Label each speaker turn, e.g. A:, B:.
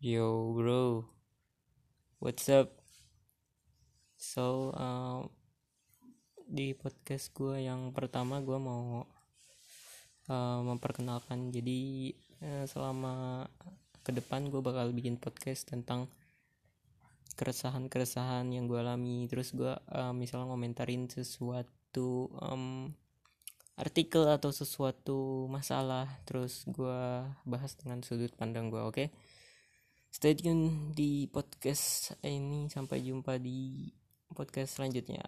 A: Yo bro, what's up? So um, di podcast gue yang pertama gue mau uh, memperkenalkan. Jadi uh, selama ke depan gue bakal bikin podcast tentang keresahan-keresahan yang gue alami. Terus gue uh, misalnya ngomentarin sesuatu um, artikel atau sesuatu masalah. Terus gue bahas dengan sudut pandang gue, oke? Okay? Stay tune di podcast ini. Sampai jumpa di podcast selanjutnya